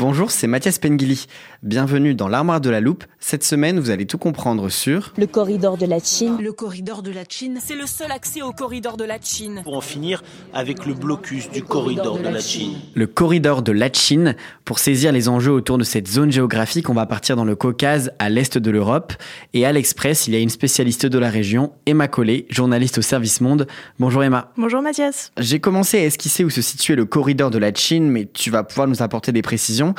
Bonjour, c'est Mathias Pengili. Bienvenue dans l'armoire de la loupe. Cette semaine, vous allez tout comprendre sur Le corridor de la Chine. Le corridor de la Chine, C'est le seul accès au corridor de la Chine. pour en finir avec le blocus du corridor de la Chine. le corridor de Lachin. Pour saisir les enjeux autour de cette zone géographique, on va partir dans le Caucase, à l'est de l'Europe. Et à l'Express, il y a une spécialiste de la région, Emma Collet, journaliste au service Monde. Bonjour Emma. Bonjour Mathias. J'ai commencé à esquisser où se situait le corridor de la Chine, mais tu vas pouvoir nous apporter des précisions.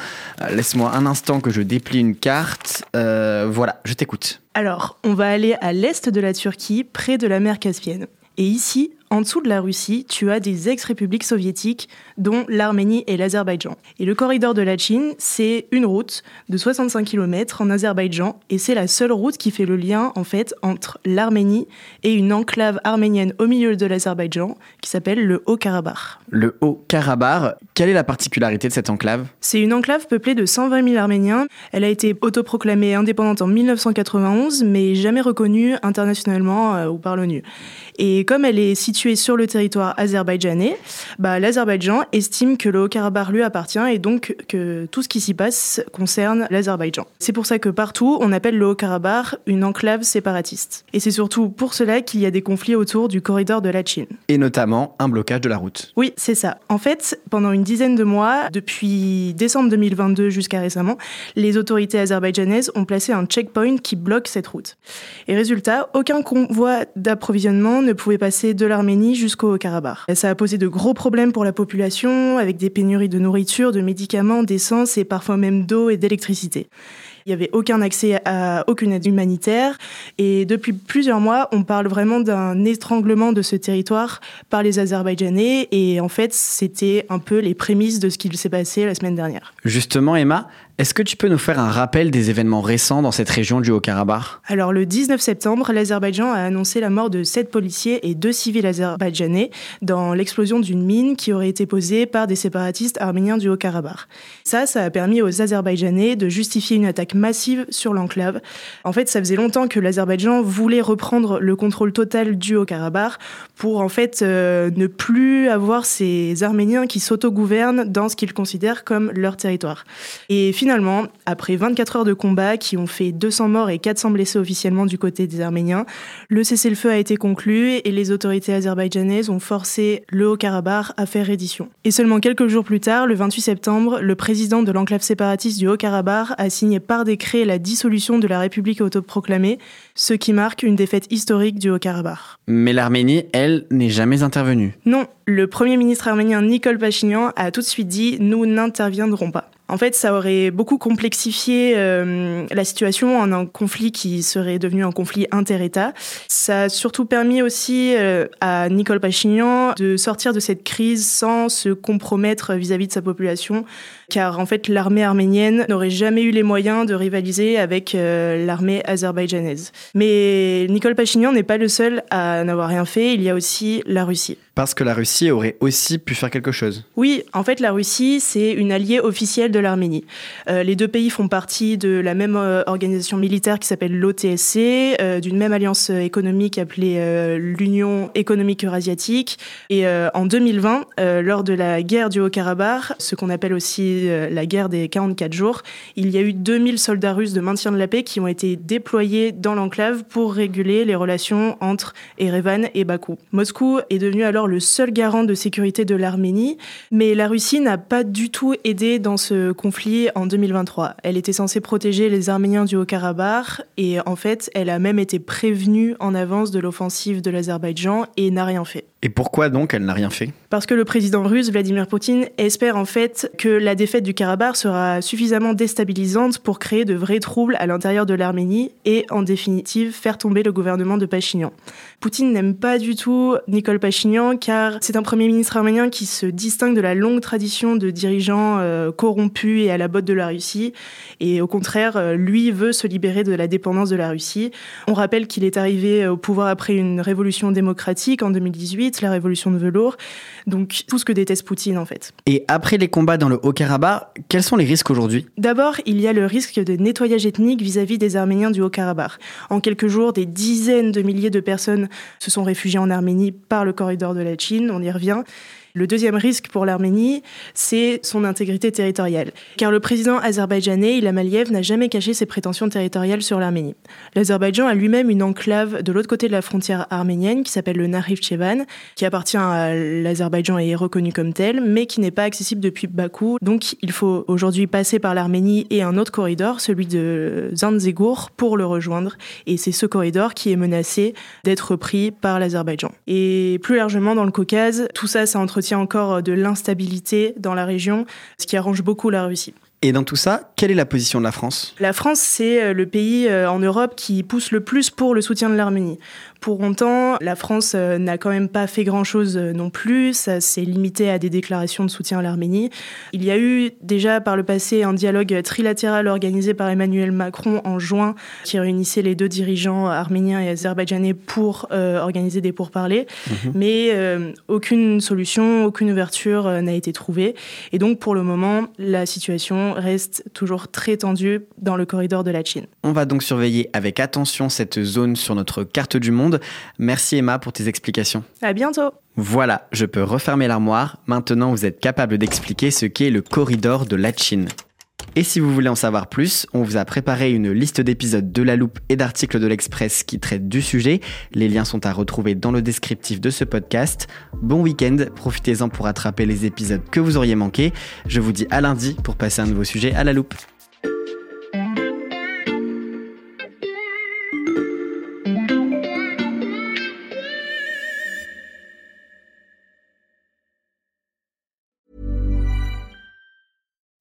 Euh, Laisse-moi un instant que je déplie une carte. Euh, voilà, je t'écoute. Alors, on va aller à l'est de la Turquie, près de la mer Caspienne. Et ici, en dessous de la Russie, tu as des ex-républiques soviétiques, dont l'Arménie et l'Azerbaïdjan. Et le corridor de la Chine, c'est une route de 65 km en Azerbaïdjan, et c'est la seule route qui fait le lien, en fait, entre l'Arménie et une enclave arménienne au milieu de l'Azerbaïdjan, qui s'appelle le Haut-Karabakh. Le Haut-Karabakh, quelle est la particularité de cette enclave? C'est une enclave peuplée de 120 000 Arméniens. Elle a été autoproclamée indépendante en 1991, mais jamais reconnue internationalement euh, ou par l'ONU. Et comme elle est située sur le territoire azerbaïdjanais, bah, l'Azerbaïdjan estime que le Haut-Karabakh lui appartient et donc que tout ce qui s'y passe concerne l'Azerbaïdjan. C'est pour ça que partout, on appelle le Haut-Karabakh une enclave séparatiste. Et c'est surtout pour cela qu'il y a des conflits autour du corridor de la Chine. Et notamment un blocage de la route. Oui, c'est ça. En fait, pendant une dizaine de mois, depuis décembre 2022 jusqu'à récemment, les autorités azerbaïdjanaises ont placé un checkpoint qui bloque cette route. Et résultat, aucun convoi d'approvisionnement ne pouvait passer de jusqu'au Haut-Karabakh. Ça a posé de gros problèmes pour la population, avec des pénuries de nourriture, de médicaments, d'essence et parfois même d'eau et d'électricité. Il n'y avait aucun accès à aucune aide humanitaire. Et depuis plusieurs mois, on parle vraiment d'un étranglement de ce territoire par les Azerbaïdjanais. Et en fait, c'était un peu les prémices de ce qui s'est passé la semaine dernière. Justement, Emma, est-ce que tu peux nous faire un rappel des événements récents dans cette région du Haut-Karabakh? Alors, le 19 septembre, l'Azerbaïdjan a annoncé la mort de sept policiers et deux civils azerbaïdjanais dans l'explosion d'une mine qui aurait été posée par des séparatistes arméniens du Haut-Karabakh. Ça, ça a permis aux Azerbaïdjanais de justifier une attaque massive sur l'enclave. En fait, ça faisait longtemps que l'Azerbaïdjan voulait reprendre le contrôle total du Haut-Karabakh pour en fait euh, ne plus avoir ces Arméniens qui s'autogouvernent dans ce qu'ils considèrent comme leur territoire. Finalement, après 24 heures de combat qui ont fait 200 morts et 400 blessés officiellement du côté des Arméniens, le cessez-le-feu a été conclu et les autorités azerbaïdjanaises ont forcé le Haut-Karabakh à faire reddition. Et seulement quelques jours plus tard, le 28 septembre, le président de l'enclave séparatiste du Haut-Karabakh a signé par décret la dissolution de la République autoproclamée, ce qui marque une défaite historique du Haut-Karabakh. Mais l'Arménie, elle, n'est jamais intervenue. Non, le premier ministre arménien Nicole Pachinian a tout de suite dit nous n'interviendrons pas. En fait, ça aurait beaucoup complexifié euh, la situation en un conflit qui serait devenu un conflit inter-État. Ça a surtout permis aussi euh, à Nicole Pachinian de sortir de cette crise sans se compromettre vis-à-vis de sa population car en fait l'armée arménienne n'aurait jamais eu les moyens de rivaliser avec euh, l'armée azerbaïdjanaise. Mais Nicole Pachinian n'est pas le seul à n'avoir rien fait, il y a aussi la Russie. Parce que la Russie aurait aussi pu faire quelque chose. Oui, en fait, la Russie, c'est une alliée officielle de l'Arménie. Euh, les deux pays font partie de la même euh, organisation militaire qui s'appelle l'OTSC, d'une même alliance économique appelée l'Union économique eurasiatique. Et en 2020, euh, lors de la guerre du Haut-Karabakh, ce qu'on appelle aussi euh, la guerre des 44 jours, il y a eu 2000 soldats russes de maintien de la paix qui ont été déployés dans l'enclave pour réguler les relations entre Erevan et Bakou. Moscou est devenu alors le seul garant de sécurité de l'Arménie, mais la Russie n'a pas du tout aidé dans ce conflit en 2023. Elle était censée protéger les Arméniens du Haut-Karabakh et en fait, elle a même été prévenue en avance de l'offensive de l'Azerbaïdjan et n'a rien fait. Et pourquoi donc elle n'a rien fait? Parce que le président russe Vladimir Poutine espère en fait que la défaite du Karabakh sera suffisamment déstabilisante pour créer de vrais troubles à l'intérieur de l'Arménie et en définitive faire tomber le gouvernement de Pachinian. Poutine n'aime pas du tout Nicole Pachinian car c'est un premier ministre arménien qui se distingue de la longue tradition de dirigeants euh, corrompus et à la botte de la Russie et au contraire euh, lui veut se libérer de la dépendance de la Russie. On rappelle qu'il est arrivé au pouvoir après une révolution démocratique en 2018 la révolution de velours. Donc tout ce que déteste Poutine en fait. Et après les combats dans le Haut-Karabakh, quels sont les risques aujourd'hui? D'abord, il y a le risque de nettoyage ethnique vis-à-vis des Arméniens du Haut-Karabakh. En quelques jours, des dizaines de milliers de personnes se sont réfugiées en Arménie par le corridor de la Chine, on y revient. Le deuxième risque pour l'Arménie, c'est son intégrité territoriale. Car le président azerbaïdjanais, Ilham Aliyev, n'a jamais caché ses prétentions territoriales sur l'Arménie. L'Azerbaïdjan a lui-même une enclave de l'autre côté de la frontière arménienne qui s'appelle le Nakhchivan, qui appartient à l'Azerbaïdjan et est reconnu comme tel, mais qui n'est pas accessible depuis Bakou. Donc il faut aujourd'hui passer par l'Arménie et un autre corridor, celui de Zanzegour, pour le rejoindre. Et c'est ce corridor qui est menacé d'être pris par l'Azerbaïdjan. Et plus largement dans le Caucase, tout ça, ça entretient encore de l'instabilité dans la région, ce qui arrange beaucoup la Russie. Et dans tout ça, quelle est la position de la France? La France, c'est le pays en Europe qui pousse le plus pour le soutien de l'Arménie. Pour autant, la France n'a quand même pas fait grand-chose non plus. Ça s'est limité à des déclarations de soutien à l'Arménie. Il y a eu déjà par le passé un dialogue trilatéral organisé par Emmanuel Macron en juin qui réunissait les deux dirigeants arméniens et azerbaïdjanais pour euh, organiser des pourparlers. Mmh. Mais euh, aucune solution, aucune ouverture euh, n'a été trouvée. Et donc pour le moment, la situation reste toujours très tendue dans le corridor de la Chine. On va donc surveiller avec attention cette zone sur notre carte du monde. Merci Emma pour tes explications. À bientôt. Voilà, je peux refermer l'armoire. Maintenant, vous êtes capable d'expliquer ce qu'est le corridor de la Chine. Et si vous voulez en savoir plus, on vous a préparé une liste d'épisodes de La Loupe et d'articles de l'Express qui traitent du sujet. Les liens sont à retrouver dans le descriptif de ce podcast. Bon week-end, profitez-en pour attraper les épisodes que vous auriez manqués. Je vous dis à lundi pour passer un nouveau sujet à La Loupe.